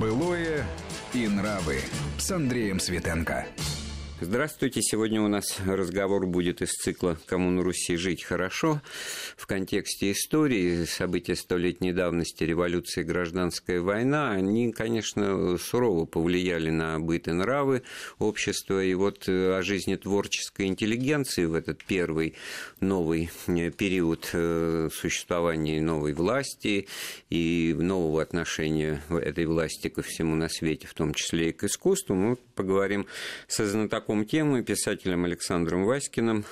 Былое и нравы с Андреем Светенко. Здравствуйте. Сегодня у нас разговор будет из цикла «Кому на Руси жить хорошо» в контексте истории, события столетней давности, революции, гражданская война. Они, конечно, сурово повлияли на быт и нравы общества. И вот о жизни творческой интеллигенции в этот первый новый э, период э, существования новой власти и нового отношения этой власти ко всему на свете, в том числе и к искусству, мы поговорим со знатоком знатоком темы, писателем Александром Васькиным,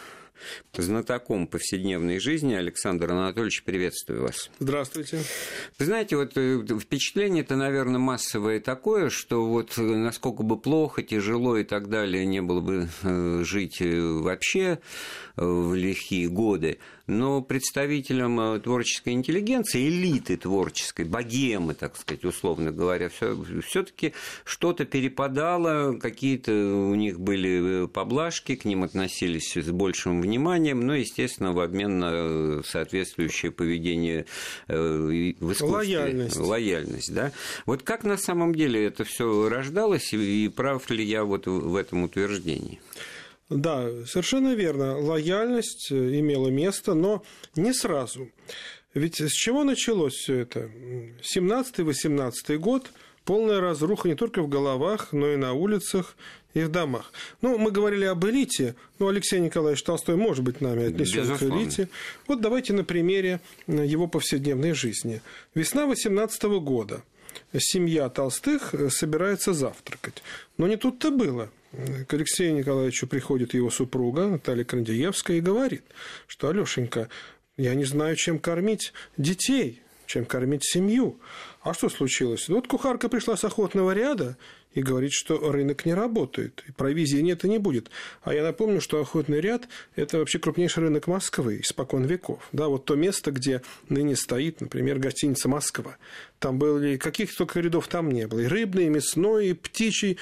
знатоком повседневной жизни. Александр Анатольевич, приветствую вас. Здравствуйте. Вы знаете, вот э, впечатление это, наверное, массовое такое, что вот насколько бы плохо, тяжело и так далее не было бы э, жить э, вообще в лихие годы, но представителям э, творческой интеллигенции, элиты творческой, богемы, так сказать, условно говоря, все-таки что-то перепадало, какие-то у них были э, поблажки, к ним относились с большим вниманием, но, естественно, в обмен на соответствующее поведение э, в искусстве. Лояльность. Лояльность, да. Вот как на самом деле это все рождалось, и прав ли я вот в этом утверждении? Да, совершенно верно. Лояльность э, имела место, но не сразу. Ведь с чего началось все это? 17-18 год полная разруха не только в головах, но и на улицах и в домах. Ну, мы говорили об элите, но Алексей Николаевич Толстой, может быть, нами отнесен к элите. Вот давайте на примере э, его повседневной жизни. Весна 18 года. Семья Толстых э, собирается завтракать. Но не тут-то было к Алексею Николаевичу приходит его супруга Наталья Крандиевская и говорит, что Алешенька, я не знаю, чем кормить детей, чем кормить семью. А что случилось? Вот кухарка пришла с охотного ряда и говорит, что рынок не работает, и провизии нет и не будет. А я напомню, что охотный ряд – это вообще крупнейший рынок Москвы испокон веков. Да, вот то место, где ныне стоит, например, гостиница «Москва». Там были, каких только рядов там не было. И рыбный, и мясной, и птичий.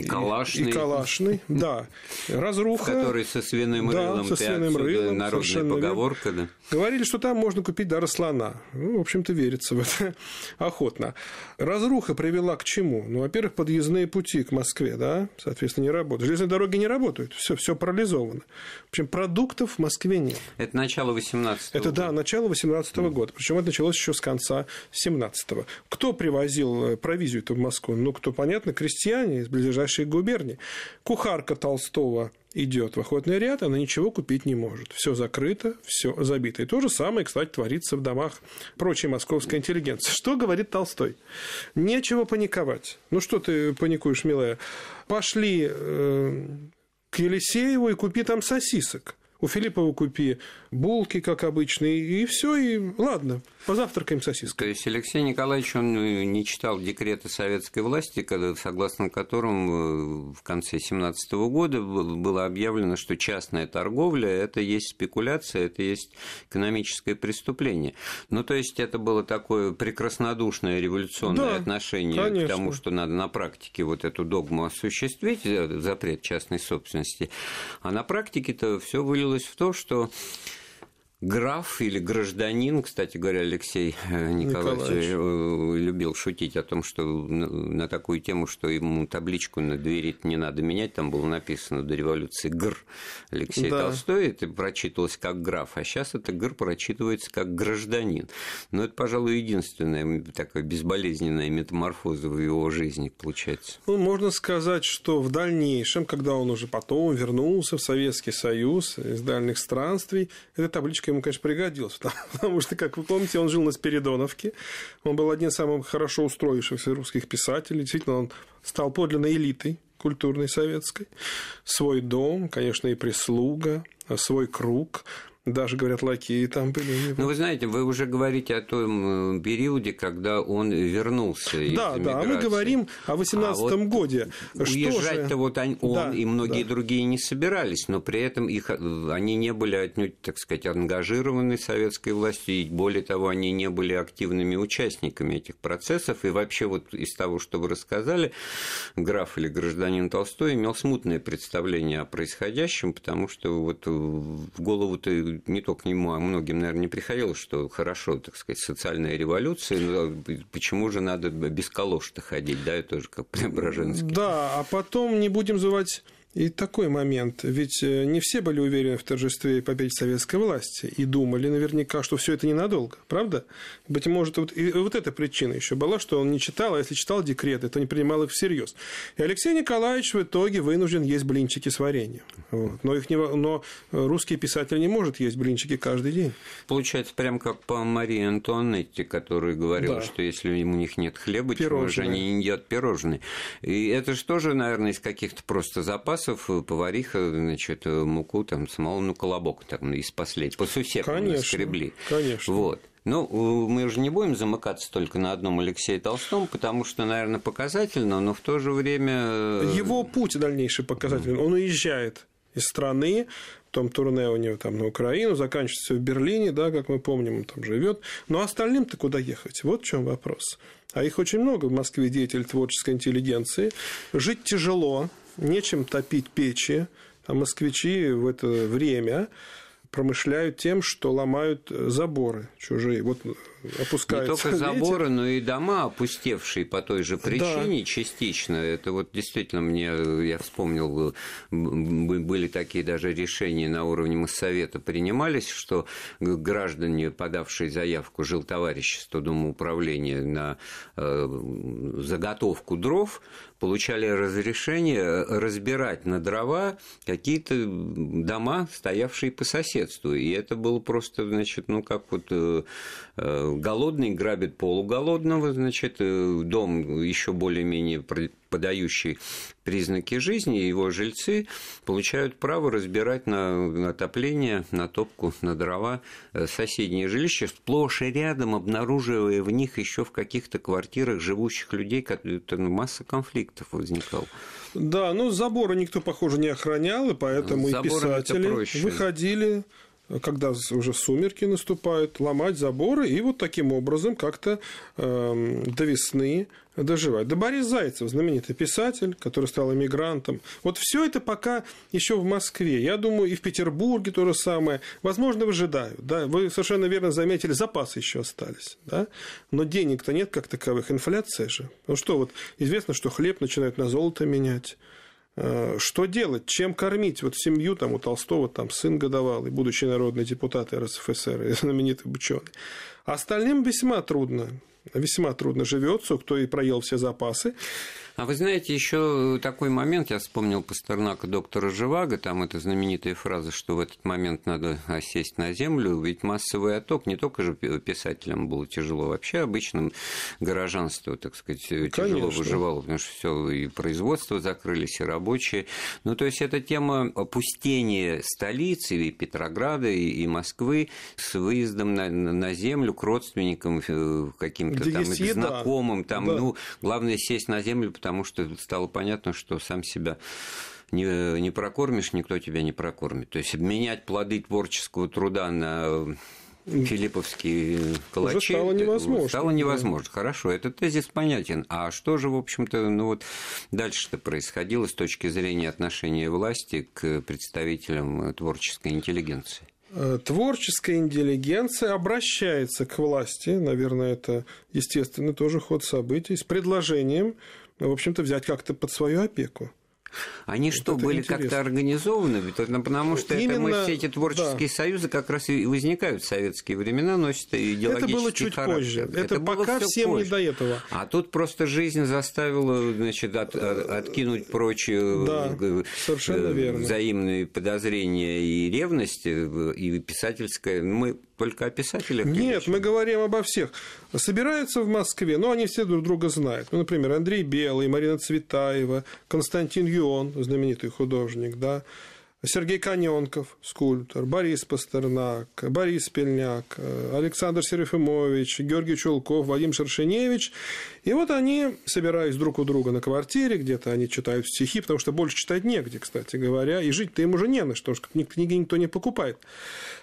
И калашный. И калашный, да. Разруха. Который со свиным да, рылом. со свиным рылом. Народная поговорка, да. Говорили, что там можно купить даже слона. Ну, в общем-то, верится в это охотно. Разруха привела к чему? Ну, во-первых, подъездные пути к Москве, да, соответственно, не работают. Железные дороги не работают, все, все парализовано. В общем, продуктов в Москве нет. Это начало 18 Это, года. да, начало 18 -го года. Причем это началось еще с конца 17 -го. Кто привозил э, провизию-то в Москву? Ну, кто, понятно, крестьяне из ближайших ближайшей губернии. Кухарка Толстого идет в охотный ряд, она ничего купить не может. Все закрыто, все забито. И то же самое, кстати, творится в домах прочей московской интеллигенции. Что говорит Толстой? Нечего паниковать. Ну что ты паникуешь, милая? Пошли э, к Елисееву и купи там сосисок. У Филиппова купи булки, как обычно, и все, и ладно, позавтракаем сосиской. То есть Алексей Николаевич, он э, не читал декреты советской власти, когда, согласно которым э, в конце 17 года было объявлено, что частная торговля – это есть спекуляция, это есть экономическое преступление. Ну, то есть это было такое прекраснодушное революционное да, отношение конечно. к тому, что надо на практике вот эту догму осуществить, э, запрет частной собственности. А на практике-то все вылилось вылилось в то, что граф или гражданин, кстати говоря, Алексей э, Николаевич, Николаевич э, любил шутить о том, что на такую тему, что ему табличку на двери не надо менять, там было написано до революции «Гр». Алексей да. Толстой, это прочитывалось как граф, а сейчас это «Гр» прочитывается как гражданин. Но это, пожалуй, единственная такая безболезненная метаморфоза в его жизни получается. Ну, можно сказать, что в дальнейшем, когда он уже потом вернулся в Советский Союз из дальних странствий, эта табличка ему, конечно, пригодился, потому что, как вы помните, он жил на Спиридоновке, он был одним из самых хорошо устроившихся русских писателей, действительно, он стал подлинной элитой культурной советской, свой дом, конечно, и прислуга, свой круг, даже, говорят, лакеи там были. Ну, вы знаете, вы уже говорите о том э, периоде, когда он вернулся из Да, да, а мы говорим о 18 а вот годе. Уезжать-то вот он, да, и многие да. другие не собирались, но при этом их, э, они не были отнюдь, так сказать, ангажированы советской властью, и более того, они не были активными участниками этих процессов, и вообще вот из того, что вы рассказали, граф или гражданин Толстой имел смутное представление о происходящем, потому что вот в голову-то не только ему, а многим, наверное, не приходилось, что хорошо, так сказать, социальная революция, но почему же надо без калош-то ходить, да, это тоже как Преображенский. Да, а потом не будем звать и такой момент. Ведь э, не все были уверены в торжестве и победе советской власти и думали наверняка, что все это ненадолго, правда? Быть может, вот, и вот эта причина еще была, что он не читал, а если читал декреты, то не принимал их всерьез. И Алексей Николаевич в итоге вынужден есть блинчики с вареньем. Вот. Но, их не, но русский писатель не может есть блинчики каждый день. Получается, прям как по Марии Антуанетте, которая говорила, да. что если у них нет хлеба, пирожные. чего же они не едят пирожные. И это же тоже, наверное, из каких-то просто запасов запасов э, повариха, значит, э, муку там смолу, ну, колобок там из последнего, по сусекам скребли. Конечно. Вот. Ну, мы уже не будем замыкаться только на одном Алексее Толстом, потому что, наверное, показательно, но в то же время... Э, Его путь дальнейший показательный. Он уезжает из страны, том турне у него там на Украину, заканчивается в Берлине, да, как мы помним, он там живет. Но остальным-то куда ехать? Вот в чем вопрос. А их очень много в Москве деятелей творческой интеллигенции. Жить тяжело, нечем топить печи, а москвичи в это время промышляют тем, что ломают заборы чужие. Вот опускаются. Не только ветер. заборы, но и дома, опустевшие по той же причине да. частично. Это вот действительно мне, я вспомнил, были такие даже решения на уровне Моссовета принимались, что граждане, подавшие заявку жил товарищество Дома управления на э, заготовку дров, получали разрешение разбирать на дрова какие-то дома, стоявшие по соседству. И это было просто, значит, ну, как вот э, э, голодный грабит полуголодного, значит, э, дом еще более-менее подающий признаки жизни, его жильцы получают право разбирать на отопление, на топку, на дрова э, соседние жилища, сплошь и рядом обнаруживая в них еще в каких-то квартирах живущих людей, это масса конфликтов возникала. Да, ну заборы никто, похоже, не охранял, и поэтому и писатели выходили когда уже сумерки наступают, ломать заборы и вот таким образом как-то э, до весны доживать. Да Борис Зайцев, знаменитый писатель, который стал эмигрантом. Вот все это пока еще в Москве. Я думаю, и в Петербурге то же самое. Возможно, выжидают. Да? Вы совершенно верно заметили, запасы еще остались. Да? Но денег-то нет как таковых. Инфляция же. Ну что, вот известно, что хлеб начинают на золото менять. Э, что делать? Чем кормить? Вот семью там у Толстого там сын годовалый, будущий народный депутат РСФСР знаменитый ученый. Остальным весьма трудно. Весьма трудно живется, кто и проел все запасы. А вы знаете, еще такой момент, я вспомнил Пастернака доктора Живаго, там эта знаменитая фраза, что в этот момент надо осесть на землю, ведь массовый отток не только же писателям было тяжело, вообще обычным горожанству, так сказать, Конечно. тяжело выживало, потому что все и производство закрылись, и рабочие. Ну, то есть, эта тема опустения столицы, и Петрограда, и Москвы с выездом на, на землю к родственникам, э, каким-то там знакомым, там, да. ну, главное сесть на землю, потому потому что стало понятно, что сам себя не, не прокормишь, никто тебя не прокормит. То есть обменять плоды творческого труда на филипповские калачи Уже стало невозможно. Стало невозможно. Да. Хорошо, этот тезис понятен. А что же, в общем-то, ну вот дальше-то происходило с точки зрения отношения власти к представителям творческой интеллигенции? Э, творческая интеллигенция обращается к власти, наверное, это естественный тоже ход событий, с предложением в общем-то, взять как-то под свою опеку. Они вот что, были как-то организованы? Потому что Именно, это, мы, все эти творческие да. союзы как раз и возникают в советские времена, носят идеологический Это было чуть характер. позже. Это, это пока всем позже. не до этого. А тут просто жизнь заставила значит, от, откинуть прочь э, да, совершенно верно. взаимные подозрения и ревность, э, и писательское. Мы только о писателях? Нет, мы говорим обо всех. Собираются в Москве, но они все друг друга знают. Ну, например, Андрей Белый, Марина Цветаева, Константин Юон, знаменитый художник, да, Сергей Коненков, скульптор, Борис Пастернак, Борис Пельняк, Александр Серафимович, Георгий Чулков, Вадим Шершеневич. И вот они, собираясь друг у друга на квартире, где-то они читают стихи, потому что больше читать негде, кстати говоря, и жить-то им уже не на что, потому что книги никто не покупает.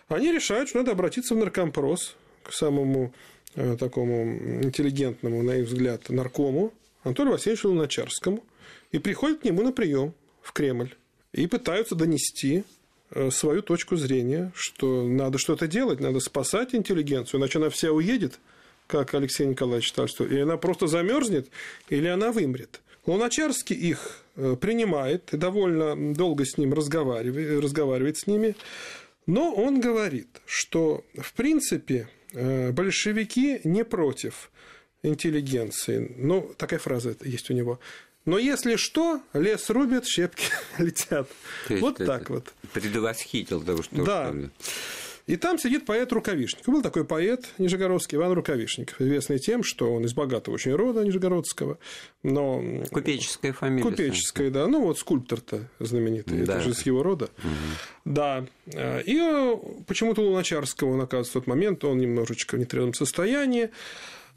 Они решают, что надо обратиться в наркомпрос, к самому э, такому интеллигентному, на их взгляд, наркому, Анатолию Васильевичу Луначарскому, и приходят к нему на прием в Кремль и пытаются донести э, свою точку зрения, что надо что-то делать, надо спасать интеллигенцию, иначе она вся уедет, как Алексей Николаевич Толстой, и она просто замерзнет, или она вымрет. Луначарский их э, принимает и довольно долго с ним разговаривает, разговаривает с ними, но он говорит, что в принципе э, большевики не против интеллигенции. Ну, такая фраза есть у него. Но если что, лес рубят, щепки летят. Вот так вот. Предвосхитил того, что... Да. И там сидит поэт Рукавишников. Был такой поэт нижегородский Иван Рукавишников, известный тем, что он из богатого очень рода нижегородского, но... Купеческая фамилия. Купеческая, да. Ну, вот скульптор-то знаменитый, да. это же с его рода. Угу. Да. И почему-то Луначарского он оказывается в тот момент, он немножечко в нетрезвом состоянии,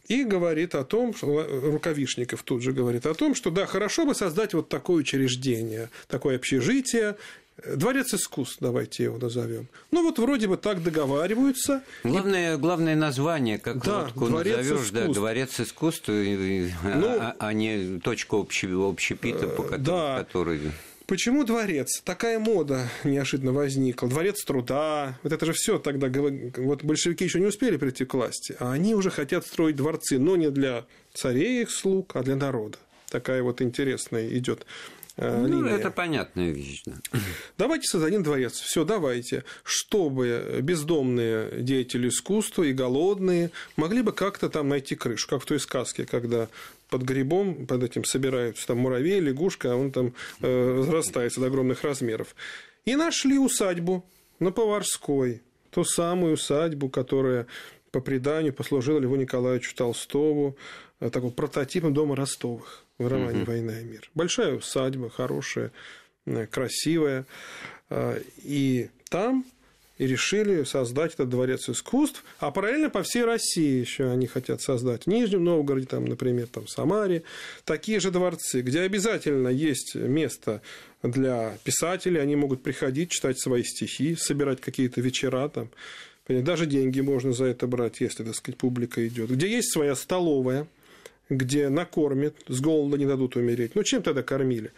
и говорит о том, что Рукавишников тут же говорит о том, что да, хорошо бы создать вот такое учреждение, такое общежитие, Дворец искусств, давайте его назовем. Ну вот вроде бы так договариваются. Главное, и... главное название, как да, лодку дворец назовешь, искусств. да, дворец искусств, ну, а, а не точка общего, общепита, по которой, да. которой Почему дворец? Такая мода неожиданно возникла. Дворец труда. Вот это же все тогда... Вот большевики еще не успели прийти к власти, а они уже хотят строить дворцы, но не для царей и их слуг, а для народа. Такая вот интересная идет э, ну, линия. это понятная вещь. Да. Давайте создадим дворец. Все, давайте. Чтобы бездомные деятели искусства и голодные могли бы как-то там найти крышу, как в той сказке, когда под грибом, под этим собираются там муравей, лягушка, а он там э, разрастается до огромных размеров. И нашли усадьбу на Поварской, ту самую усадьбу, которая по преданию послужила Льву Николаевичу Толстову э, такой прототипом дома Ростовых в романе угу. «Война и мир». Большая усадьба, хорошая, э, красивая. Э, и там и решили создать этот дворец искусств, а параллельно по всей России еще они хотят создать. В Нижнем Новгороде, там, например, там, в Самаре, такие же дворцы, где обязательно есть место для писателей, они могут приходить, читать свои стихи, собирать какие-то вечера там. Даже деньги можно за это брать, если, так сказать, публика идет. Где есть своя столовая, где накормят, с голода не дадут умереть. Ну, чем тогда кормили?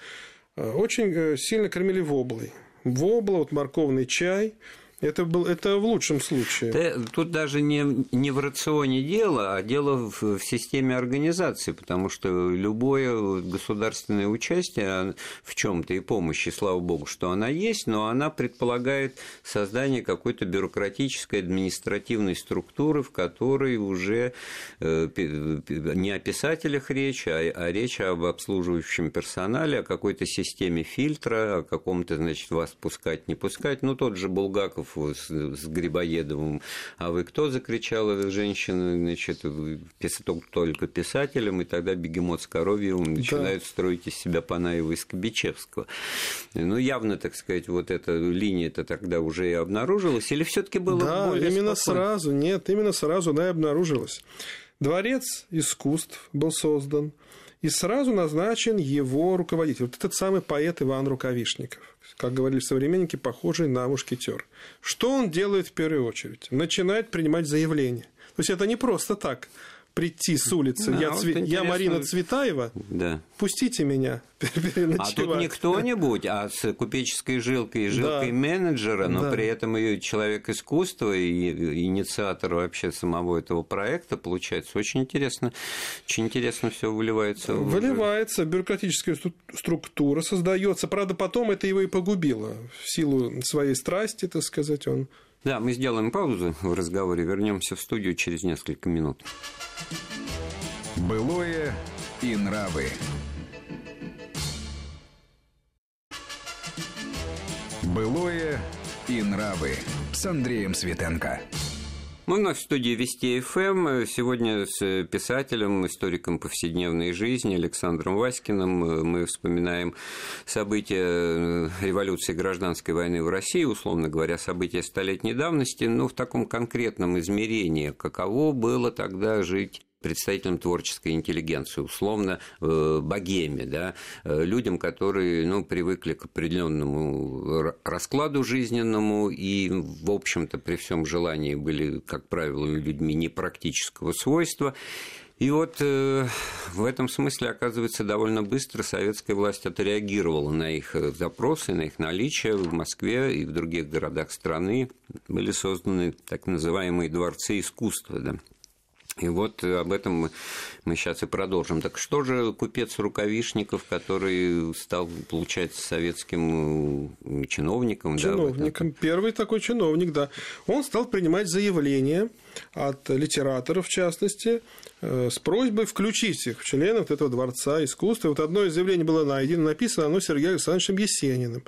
Очень э, сильно кормили воблой. Вобла, вот морковный чай – это, был, это в лучшем случае. Тут даже не, не в рационе дело, а дело в, в системе организации, потому что любое государственное участие в чем-то и помощи, слава богу, что она есть, но она предполагает создание какой-то бюрократической административной структуры, в которой уже э, не о писателях речь, а, а речь об обслуживающем персонале, о какой-то системе фильтра, о каком-то, значит, вас пускать, не пускать. Ну, тот же Булгаков с, с Грибоедовым. А вы кто? закричала женщина, значит, только писателем, и тогда бегемот с Коровьевым начинают да. строить из себя Панаева и Скобичевского. Ну, явно, так сказать, вот эта линия-то тогда уже и обнаружилась, или все таки было да, более именно спокойно? сразу, нет, именно сразу она и обнаружилась. Дворец искусств был создан, и сразу назначен его руководитель. Вот этот самый поэт Иван Рукавишников как говорили современники, похожий на мушкетер. Что он делает в первую очередь? Начинает принимать заявления. То есть это не просто так прийти с улицы. Да, я, вот цве... я Марина Цветаева. Да. Пустите меня А тут не кто-нибудь, а с купеческой жилкой и жилкой да. менеджера, но да. при этом и человек искусства и инициатор вообще самого этого проекта получается. Очень интересно. Очень интересно все выливается. Выливается, бюрократическая структура создается. Правда, потом это его и погубило. В силу своей страсти, так сказать, он да, мы сделаем паузу в разговоре, вернемся в студию через несколько минут. Былое и нравы. Былое и нравы с Андреем Светенко. Мы вновь в студии Вести ФМ. Сегодня с писателем, историком повседневной жизни Александром Васькиным мы вспоминаем события революции гражданской войны в России, условно говоря, события столетней давности, но в таком конкретном измерении, каково было тогда жить представителям творческой интеллигенции, условно э, богеме, да, э, людям, которые ну, привыкли к определенному раскладу жизненному и, в общем-то, при всем желании были, как правило, людьми непрактического свойства. И вот э, в этом смысле, оказывается, довольно быстро советская власть отреагировала на их э, запросы, на их наличие в Москве и в других городах страны. Были созданы так называемые дворцы искусства, да, и вот об этом мы, сейчас и продолжим. Так что же купец Рукавишников, который стал, получается, советским э, чиновником? Чиновником. Да, Первый такой чиновник, да. Он стал принимать заявления от литераторов, в частности, э, с просьбой включить их в членов этого Дворца искусства. Вот одно из заявлений было найдено, написано оно Сергеем Александровичем Есениным.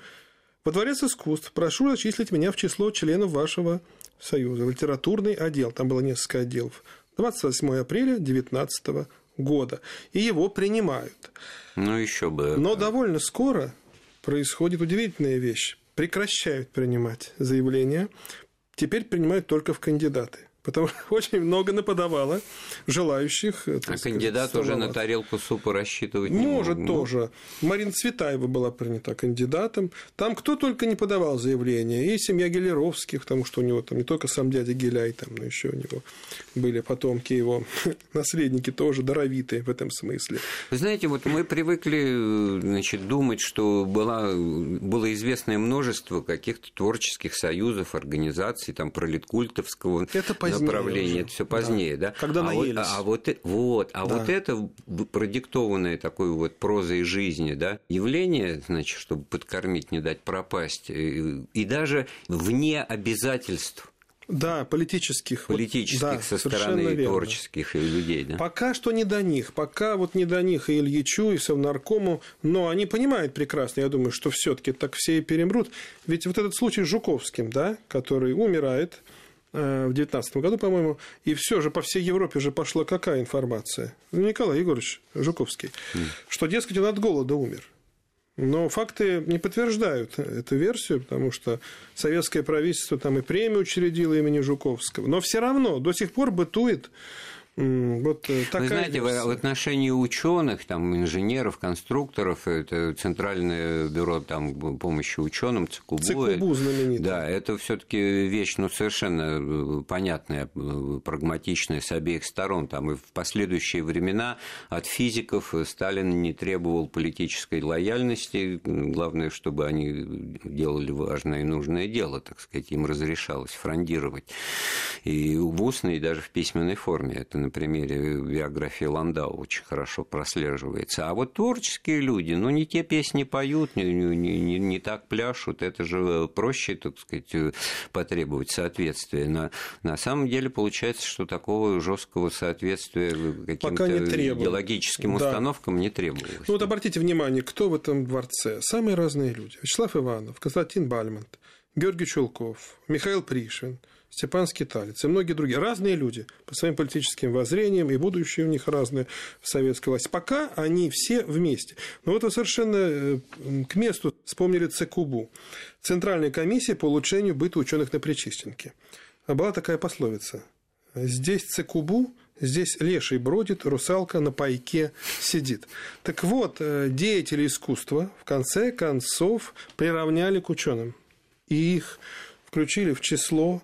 Во Дворец искусств прошу зачислить меня в число членов вашего союза. Литературный отдел. Там было несколько отделов 28 апреля 2019 года. И его принимают. Ну, еще бы. Но довольно скоро происходит удивительная вещь. Прекращают принимать заявления. Теперь принимают только в кандидаты потому что очень много нападавало желающих. А сказать, кандидат уже на тарелку супа рассчитывать не может. Может, тоже. Марина Цветаева была принята кандидатом. Там кто только не подавал заявление. И семья Гелеровских, потому что у него там не только сам дядя Геляй, там, но еще у него были потомки его, наследники тоже даровитые в этом смысле. Вы знаете, вот мы привыкли значит, думать, что была, было известное множество каких-то творческих союзов, организаций, там, пролеткультовского. Это направление, это все позднее, да? да? Когда а наелись. Вот, а вот, вот, а да. вот это продиктованное такой вот прозой жизни, да, явление, значит, чтобы подкормить, не дать пропасть, и, и даже вне обязательств да, политических. Политических вот, да, со стороны верно. творческих людей, да? Пока что не до них. Пока вот не до них и Ильичу, и Совнаркому, но они понимают прекрасно, я думаю, что все таки так все и перемрут. Ведь вот этот случай с Жуковским, да, который умирает, Э, в 2019 году, по-моему, и все же по всей Европе же пошла какая информация? Николай Егорович Жуковский, mm. что, дескать, он от голода умер. Но факты не подтверждают эту версию, потому что советское правительство там и премию учредило имени Жуковского. Но все равно до сих пор бытует вот э, такая Вы знаете, версия. в отношении ученых, там, инженеров, конструкторов, это Центральное бюро там, помощи ученым, ЦКУБУ. ЦКУБУ знаменитый. Да, это все таки вещь ну, совершенно э, понятная, э, прагматичная с обеих сторон. Там и в последующие времена от физиков Сталин не требовал политической лояльности. Главное, чтобы они делали важное и нужное дело, так сказать, им разрешалось фрондировать. И устной, и даже в письменной форме. Это на примере биографии Ландау очень хорошо прослеживается. А вот творческие люди, ну, не те песни поют, не, не, не, не так пляшут, это же проще, так сказать, потребовать соответствия. На, на самом деле получается, что такого жесткого соответствия каким-то идеологическим да. установкам не требовалось. Ну, вот обратите внимание, кто в этом дворце? Самые разные люди. Вячеслав Иванов, Константин Бальмонт, Георгий Чулков, Михаил Пришвин – Степан Скиталец и многие другие. Разные люди по своим политическим воззрениям, и будущее у них разное в советской власти. Пока они все вместе. Но вот вы совершенно э, к месту вспомнили ЦКУБУ. Центральная комиссия по улучшению быта ученых на Причистенке. Была такая пословица. Здесь ЦКУБУ, здесь леший бродит, русалка на пайке сидит. Так вот, э, деятели искусства в конце концов приравняли к ученым. И их включили в число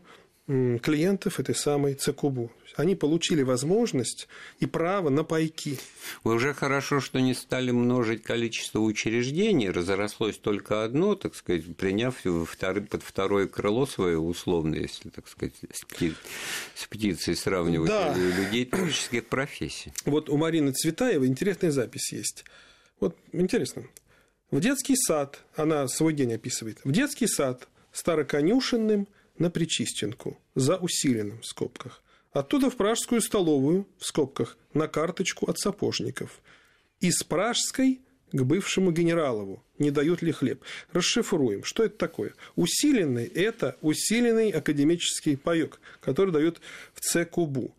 клиентов этой самой ЦКУБУ. Они получили возможность и право на пайки. Уже хорошо, что не стали множить количество учреждений, разрослось только одно, так сказать, приняв второй, под второе крыло свое условное, если, так сказать, с, пти... с птицей сравнивать да. людей творческих профессий. Вот у Марины Цветаевой интересная запись есть. Вот интересно. В детский сад, она свой день описывает, в детский сад староконюшенным – на Причистенку, за усиленным в скобках. Оттуда в пражскую столовую, в скобках, на карточку от сапожников. Из пражской к бывшему генералову. Не дают ли хлеб? Расшифруем. Что это такое? Усиленный – это усиленный академический паёк, который дают в ЦКУБУ.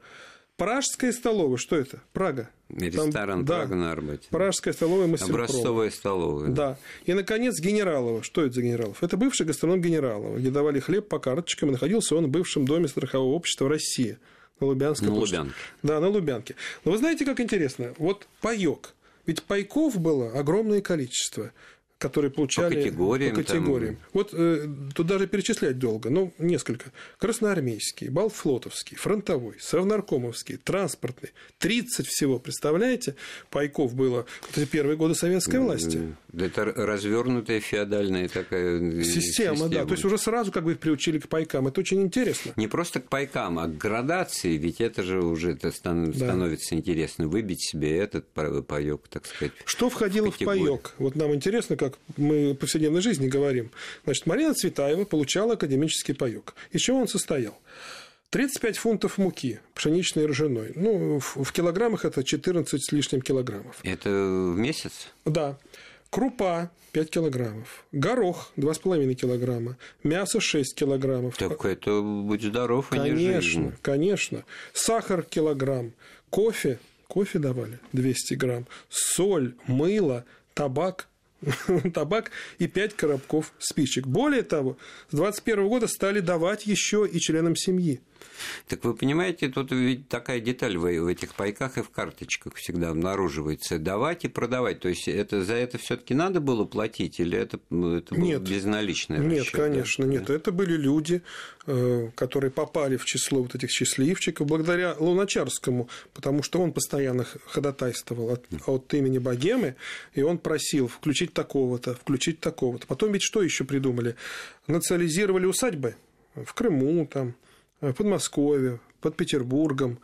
Пражская столовая, что это? Прага. Ресторан Там, Прага да, Арбате. Пражская столовая мастерпрома. Образцовая столовая. Да. И, наконец, Генералова. Что это за Генералов? Это бывший гастроном Генералова, где давали хлеб по карточкам, и находился он в бывшем доме страхового общества России на Лубянской на Лубянке. Да, на Лубянке. Но вы знаете, как интересно? Вот паёк. Ведь пайков было огромное количество. Которые получали по категориям. По категориям. Там... Вот э, тут даже перечислять долго, ну, несколько. Красноармейский, Балтфлотовский, фронтовой, Совнаркомовский, транспортный. 30 всего, представляете? Пайков было в эти первые годы советской власти. Это развернутая феодальная такая система, система, да. То есть уже сразу как бы их приучили к пайкам. Это очень интересно. Не просто к пайкам, а к градации, ведь это же уже это становится да. интересно. Выбить себе этот паёк, так сказать. Что входило в, в паёк? Вот нам интересно, как мы в повседневной жизни говорим. Значит, Марина Цветаева получала академический паёк. Из чего он состоял? 35 фунтов муки, пшеничной и ржаной. Ну, в, килограммах это 14 с лишним килограммов. Это в месяц? Да. Крупа 5 килограммов, горох 2,5 килограмма, мясо 6 килограммов. Так это будь здоров, а конечно, не Конечно, Сахар килограмм, кофе, кофе давали 200 грамм, соль, мыло, табак табак и 5 коробков спичек. Более того, с 2021 года стали давать еще и членам семьи. Так вы понимаете, тут ведь такая деталь в этих пайках и в карточках всегда обнаруживается. Давать и продавать. То есть это за это все-таки надо было платить или это, ну, это было нет, безналичное? Нет, расчет, конечно, да? нет. Это были люди, э, которые попали в число вот этих счастливчиков благодаря Луначарскому, потому что он постоянно ходатайствовал от, от имени богемы, и он просил включить такого-то, включить такого-то. Потом ведь что еще придумали? Национализировали усадьбы в Крыму, там, в Подмосковье, под Петербургом.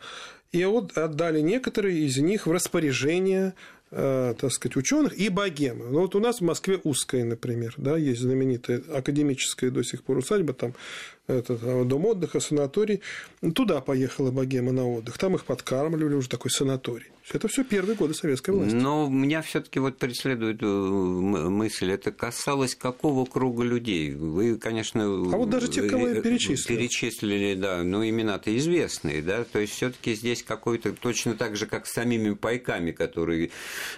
И вот отдали некоторые из них в распоряжение э, так сказать, ученых и богемы. Ну, вот у нас в Москве узкая, например, да, есть знаменитая академическая до сих пор усадьба, там этот а, дом отдыха, санаторий. Туда поехала богема на отдых. Там их подкармливали, уже такой санаторий. Это все первые годы советской власти. Но меня все-таки вот преследует э, мысль, это касалось какого круга людей? Вы, конечно, а вот даже тех, кого я перечислил. Перечислили, да, но имена-то известные, да, то есть все-таки здесь какой-то точно так же, как с самими пайками, которые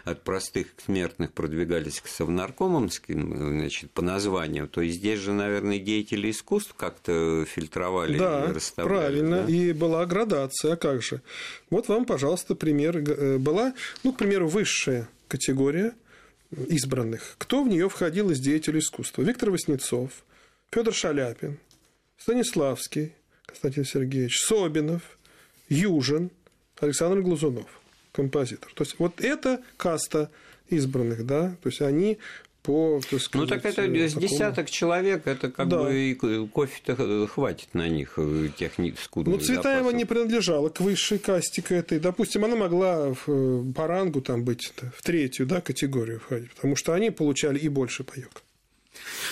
от простых смертных продвигались к совнаркомовским, значит, по названию, то есть здесь же, наверное, деятели искусств как-то фильтровали да, и расставляли. Правильно, и была градация, а как же? Вот вам, пожалуйста, пример Э, была, ну, к примеру, высшая категория избранных. Кто в нее входил из деятелей искусства? Виктор Васнецов, Федор Шаляпин, Станиславский, Константин Сергеевич, Собинов, Южин, Александр Глазунов, композитор. То есть вот это каста избранных, да, то есть они по, так сказать, Ну, так это такому... десяток человек, это как да. бы и кофе-то хватит на них, э, тех скудных Ну, Цветаева запасов. не принадлежала к высшей касте к этой. Допустим, она могла в, э, по рангу там быть в третью да, категорию входить, потому что они получали и больше паёк.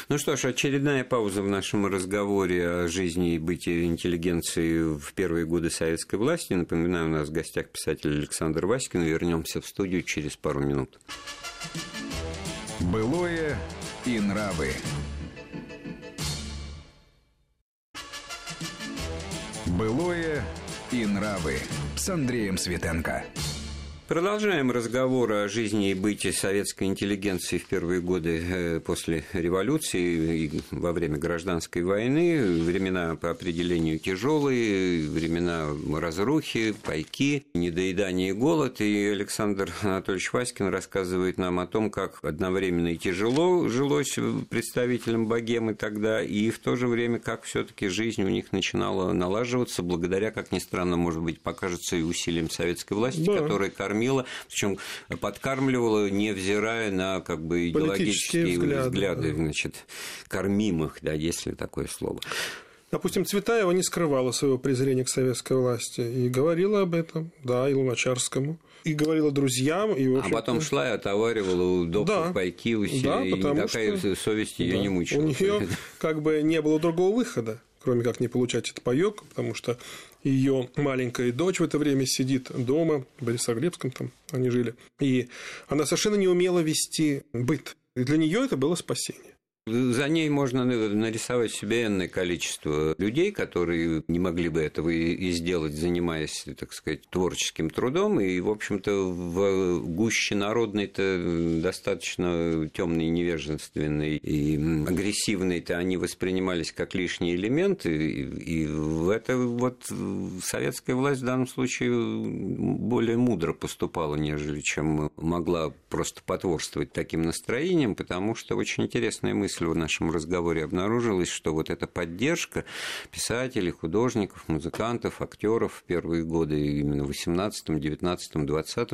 Ну что ж, очередная пауза в нашем разговоре о жизни и бытии интеллигенции в первые годы советской власти. Напоминаю, у нас в гостях писатель Александр Васькин. Вернемся в студию через пару минут. Былое и нравы. Былое и нравы с Андреем Светенко. Продолжаем разговор о жизни и бытии советской интеллигенции в первые годы э, после революции и во время гражданской войны. Времена по определению тяжелые, времена разрухи, пайки, недоедание и голод. И Александр Анатольевич Васькин рассказывает нам о том, как одновременно и тяжело жилось представителям богемы тогда, и в то же время, как все таки жизнь у них начинала налаживаться благодаря, как ни странно, может быть, покажется и усилиям советской власти, да. которая кормила кормила, причем подкармливала, невзирая на как бы идеологические взгляды, взгляды да. значит, кормимых, да, если такое слово. Допустим, Цветаева не скрывала своего презрения к советской власти и говорила об этом, да, и Луначарскому и говорила друзьям. И, а потом шла и отоваривала у доктора да, пайки у себя, да, и никакая что, совесть ее да, не мучила. У нее как бы не было другого выхода кроме как не получать этот паёк, потому что ее маленькая дочь в это время сидит дома, в Борисоглебском там они жили, и она совершенно не умела вести быт. И для нее это было спасение. За ней можно нарисовать себе энное количество людей, которые не могли бы этого и сделать, занимаясь, так сказать, творческим трудом. И, в общем-то, в гуще народной-то достаточно темный, невежественный и агрессивный-то они воспринимались как лишние элементы. И в это вот советская власть в данном случае более мудро поступала, нежели чем могла просто потворствовать таким настроением, потому что очень интересная мысль мысль в нашем разговоре обнаружилась, что вот эта поддержка писателей, художников, музыкантов, актеров в первые годы, именно в 18, 19, 20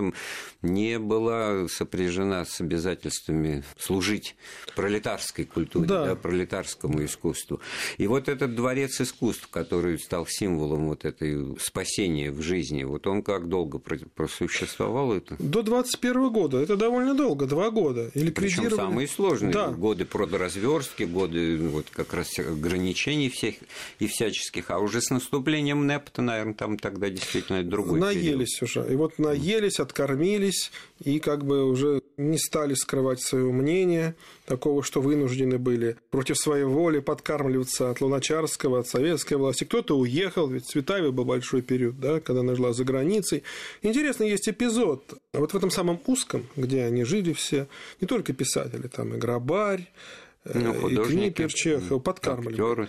не была сопряжена с обязательствами служить пролетарской культуре, да. Да, пролетарскому искусству. И вот этот дворец искусств, который стал символом вот этой спасения в жизни, вот он как долго просуществовал это? До 21 года. Это довольно долго, два года. Причем самые сложные да. годы разверстки, годы вот как раз ограничений всех и всяческих, а уже с наступлением НЭПа, наверное, там тогда действительно другой Наелись период. уже. И вот наелись, откормились, и как бы уже не стали скрывать свое мнение, такого, что вынуждены были против своей воли подкармливаться от Луначарского, от советской власти. Кто-то уехал, ведь Цветаева был большой период, да, когда она жила за границей. Интересно, есть эпизод, вот в этом самом узком, где они жили все, не только писатели, там и Грабарь, ну, и Книпер, Чехов, подкармливали.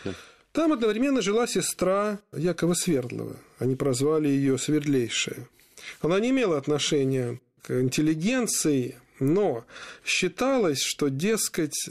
Там одновременно жила сестра Якова Свердлова. Они прозвали ее Свердлейшая. Она не имела отношения к интеллигенции, но считалось, что, дескать,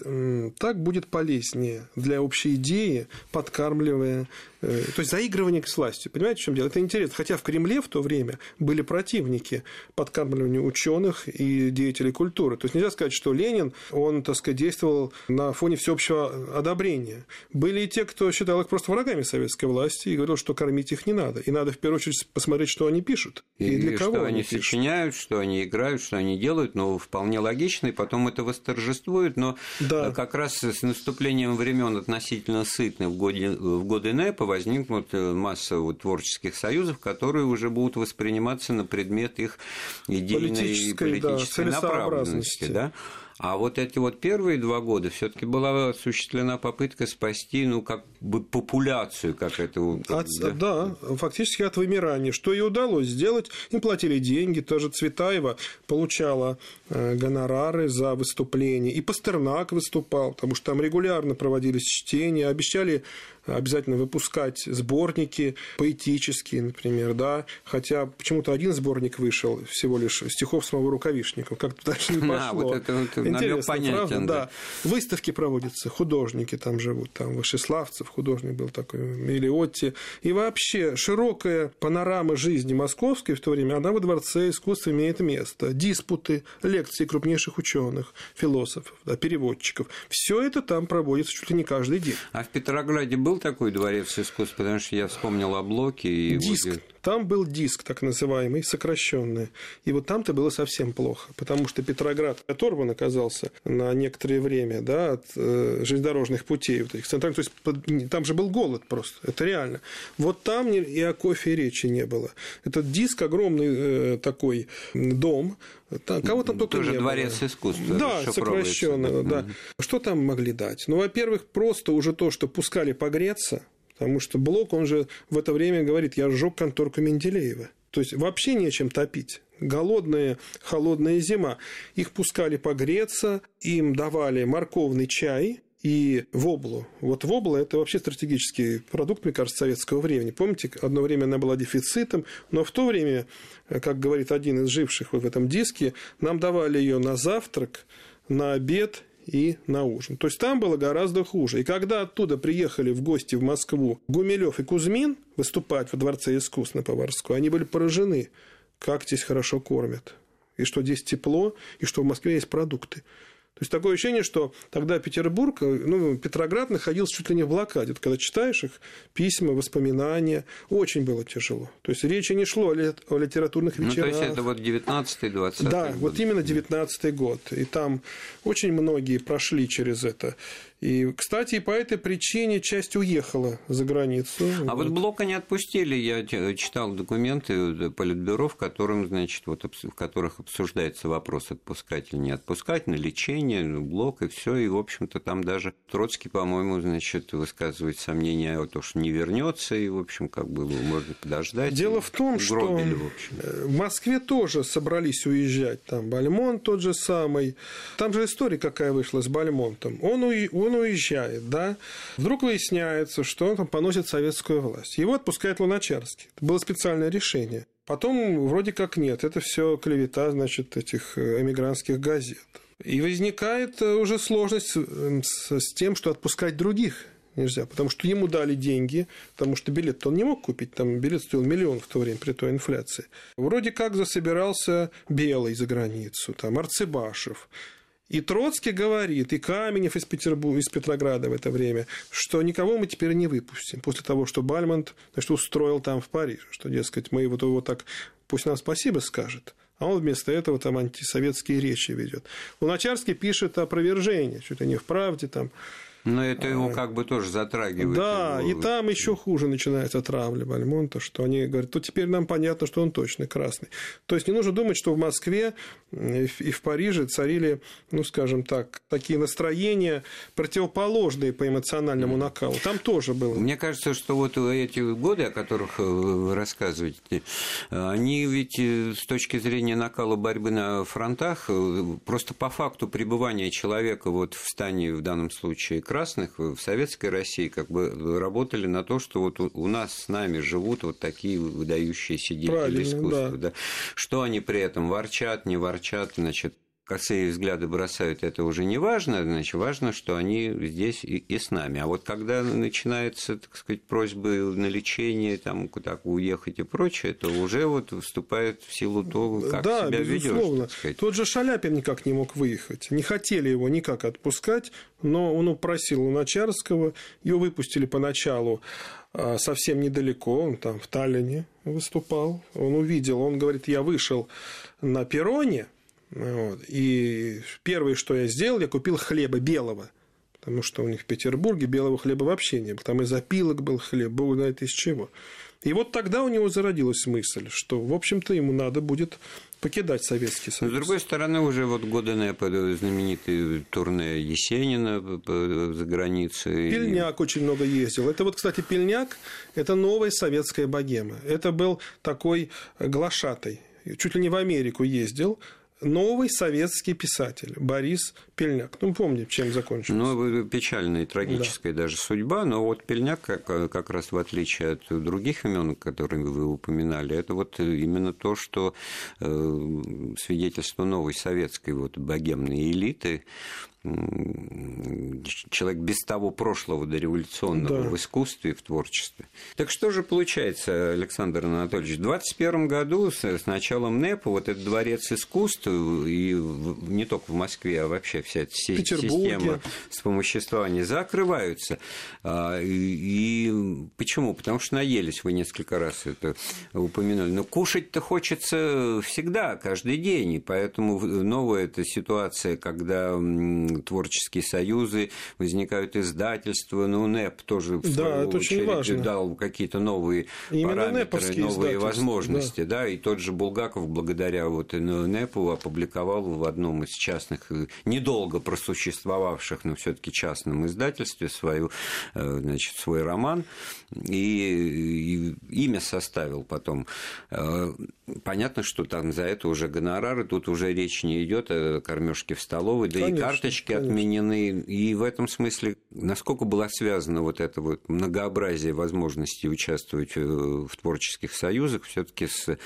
так будет полезнее для общей идеи, подкармливая Э, то есть заигрывание с властью. Понимаете, в чем дело? Это интересно. Хотя в Кремле в то время были противники подкармливания ученых и деятелей культуры. То есть нельзя сказать, что Ленин, он, так сказать, действовал на фоне всеобщего одобрения. Были и те, кто считал их просто врагами советской власти и говорил, что кормить их не надо. И надо в первую очередь посмотреть, что они пишут. И, и для кого что они, они сочиняют, что они играют, что они делают, но вполне логично, и потом это восторжествует. Но да. как раз с наступлением времен относительно сытных в годы, в годы НЭПа возникнут э, масса вот творческих союзов, которые уже будут восприниматься на предмет их идейной политической, политической да, направленности. Да? А вот эти вот первые два года все-таки была осуществлена попытка спасти, ну, как бы популяцию, как это... От, да? да, фактически от вымирания. Что и удалось сделать. Им платили деньги. Тоже Цветаева получала э, гонорары за выступление. И Пастернак выступал, потому что там регулярно проводились чтения. Обещали обязательно выпускать сборники поэтические, например, да, хотя почему-то один сборник вышел всего лишь стихов самого Рукавишникова, как-то дальше не пошло. А, вот это, это Интересно, понятен, правда? Да. да. Выставки проводятся, художники там живут, там Вышеславцев художник был такой, Мелиотти, и вообще широкая панорама жизни московской в то время, она во Дворце искусства имеет место. Диспуты, лекции крупнейших ученых, философов, да, переводчиков. Все это там проводится чуть ли не каждый день. А в Петрограде был такой дворец искусств, потому что я вспомнил о Блоке. И Диск. Вот... Там был диск, так называемый, сокращенный. И вот там-то было совсем плохо, потому что Петроград оторван оказался на некоторое время да, от э, железнодорожных путей. Вот этих центральных. То есть под... там же был голод просто. Это реально. Вот там и о кофе речи не было. Этот диск огромный э, такой дом, там, кого там только Тоже не дворец было. искусства. Да, сокращенно, да. Что там могли дать? Ну, во-первых, просто уже то, что пускали погреться, Потому что Блок, он же в это время говорит, я сжег конторку Менделеева. То есть вообще нечем топить. Голодная, холодная зима. Их пускали погреться, им давали морковный чай, и воблу. Вот вобла – это вообще стратегический продукт, мне кажется, советского времени. Помните, одно время она была дефицитом, но в то время, как говорит один из живших в этом диске, нам давали ее на завтрак, на обед и на ужин. То есть там было гораздо хуже. И когда оттуда приехали в гости в Москву Гумилев и Кузьмин выступать во Дворце искусств на Поварскую, они были поражены, как здесь хорошо кормят, и что здесь тепло, и что в Москве есть продукты. То есть такое ощущение, что тогда Петербург, ну, Петроград находился чуть ли не в блокаде. Когда читаешь их письма, воспоминания, очень было тяжело. То есть речи не шло о литературных вечерах. Ну, то есть это вот 19-20 Да, год. вот именно 19 год. И там очень многие прошли через это. И, кстати, по этой причине часть уехала за границу. А вот, вот Блока не отпустили. Я читал документы Политбюро, в, котором, значит, вот, в которых обсуждается вопрос отпускать или не отпускать, на лечение, Блок и все. И, в общем-то, там даже Троцкий, по-моему, значит, высказывает сомнения о том, что не вернется, и, в общем, как было, можно подождать. Дело в том, Гробили, что в, общем. Э, в Москве тоже собрались уезжать. Там Бальмон тот же самый. Там же история какая вышла с Бальмонтом. Он, он он уезжает, да, вдруг выясняется, что он там поносит советскую власть. Его отпускает Луначарский. Это было специальное решение. Потом вроде как нет, это все клевета, значит, этих э, эмигрантских газет. И возникает э, уже сложность с, с тем, что отпускать других нельзя, потому что ему дали деньги, потому что билет он не мог купить, там билет стоил миллион в то время при той инфляции. Вроде как засобирался Белый за границу, там Арцебашев, и Троцкий говорит, и Каменев из, Петербурга, из Петрограда в это время, что никого мы теперь не выпустим после того, что Бальмонт значит, устроил там в Париже, что, дескать, мы вот его так, пусть нам спасибо скажет, а он вместо этого там антисоветские речи ведет. Луначарский пишет опровержение, чуть ли не в правде там, но это его как бы тоже затрагивает. Да, его... и там еще хуже начинается травля Бальмонта, что они говорят, то теперь нам понятно, что он точно красный. То есть не нужно думать, что в Москве и в Париже царили, ну, скажем так, такие настроения противоположные по эмоциональному накалу. Там тоже было. Мне кажется, что вот эти годы, о которых э, вы рассказываете, они ведь э, с точки зрения накала борьбы на фронтах, э, просто по факту пребывания человека вот в стане, в данном случае, красных в советской России как бы работали на то, что вот у нас с нами живут вот такие выдающиеся деятели Правильно, искусства. Да. Да. Что они при этом ворчат, не ворчат, значит, косые взгляды бросают, это уже не важно, значит, важно, что они здесь и, и с нами. А вот когда начинаются, так сказать, просьбы на лечение, там, куда уехать и прочее, это уже вот вступает в силу того, как да, себя безусловно. ведешь. Тот же Шаляпин никак не мог выехать. Не хотели его никак отпускать, но он упросил Луначарского, его выпустили поначалу а, совсем недалеко, он там в Таллине выступал, он увидел, он говорит, я вышел на перроне, вот. И первое, что я сделал, я купил хлеба белого. Потому что у них в Петербурге белого хлеба вообще не было. Там из опилок был хлеб, бог знает из чего. И вот тогда у него зародилась мысль, что, в общем-то, ему надо будет покидать Советский Союз. С другой стороны, уже вот годы годы знаменитый турне Есенина за границей. Пельняк очень много ездил. Это вот, кстати, Пельняк – это новая советская богема. Это был такой глашатый. Чуть ли не в Америку ездил, новый советский писатель Борис Пельняк. Ну, помним, чем закончилось. Ну, печальная и трагическая да. даже судьба, но вот Пельняк, как, как раз в отличие от других имен, которые вы упоминали, это вот именно то, что э, свидетельство новой советской вот богемной элиты, человек без того прошлого дореволюционного да. в искусстве и в творчестве. Так что же получается, Александр Анатольевич, в 21 году с, началом НЭПа вот этот дворец искусств, и не только в Москве, а вообще вся эта система вспомоществования закрываются. А, и почему? Потому что наелись, вы несколько раз это упомянули. Но кушать-то хочется всегда, каждый день, и поэтому новая эта ситуация, когда творческие союзы, возникают издательства, ну, НЭП тоже, в да, это очередь, важно. дал какие-то новые Именно параметры, новые возможности, да. да, и тот же Булгаков благодаря вот НЭПу опубликовал в одном из частных, недолго просуществовавших, но все таки частном издательстве свою, э, значит, свой роман, и, и имя составил потом. Э, понятно, что там за это уже гонорары, тут уже речь не идет о кормежке в столовой, да конечно, и карточки конечно. отменены. И в этом смысле, насколько была связана вот это вот многообразие возможностей участвовать э, в творческих союзах все-таки с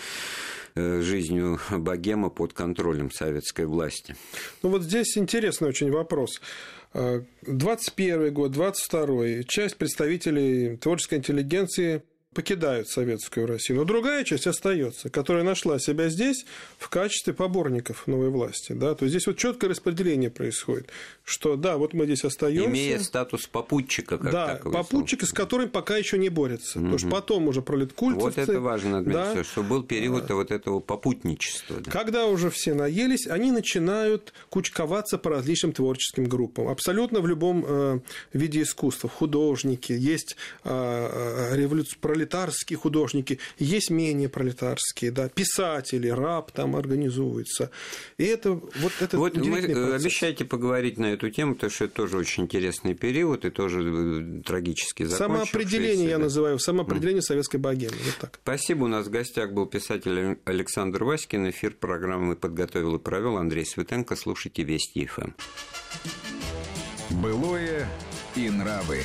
э, жизнью богема под контролем советской власти. Ну вот здесь интересный очень вопрос. 21 год, 22 часть представителей творческой интеллигенции покидают советскую Россию, но другая часть остается, которая нашла себя здесь в качестве поборников новой власти. Да? То есть здесь вот четкое распределение происходит, что да, вот мы здесь остаемся. Имея статус попутчика, как Да, попутчика, с которым пока еще не борется. Угу. Потому что потом уже пролеткультовцы. Вот это важно, да? что был период вот этого попутничества. Да. Когда уже все наелись, они начинают кучковаться по различным творческим группам. Абсолютно в любом э, виде искусства. Художники, есть э, э революция пролетарские художники, есть менее пролетарские, да, писатели, раб там организуется. И это вот это Вот вы процесс. обещаете поговорить на эту тему, потому что это тоже очень интересный период и тоже э, трагически закончившийся. Самоопределение я называю, самоопределение mm. советской богемы. Вот так. Спасибо. У нас в гостях был писатель Александр Васькин. Эфир программы подготовил и провел Андрей Светенко. Слушайте Вести ФМ. Былое и нравы.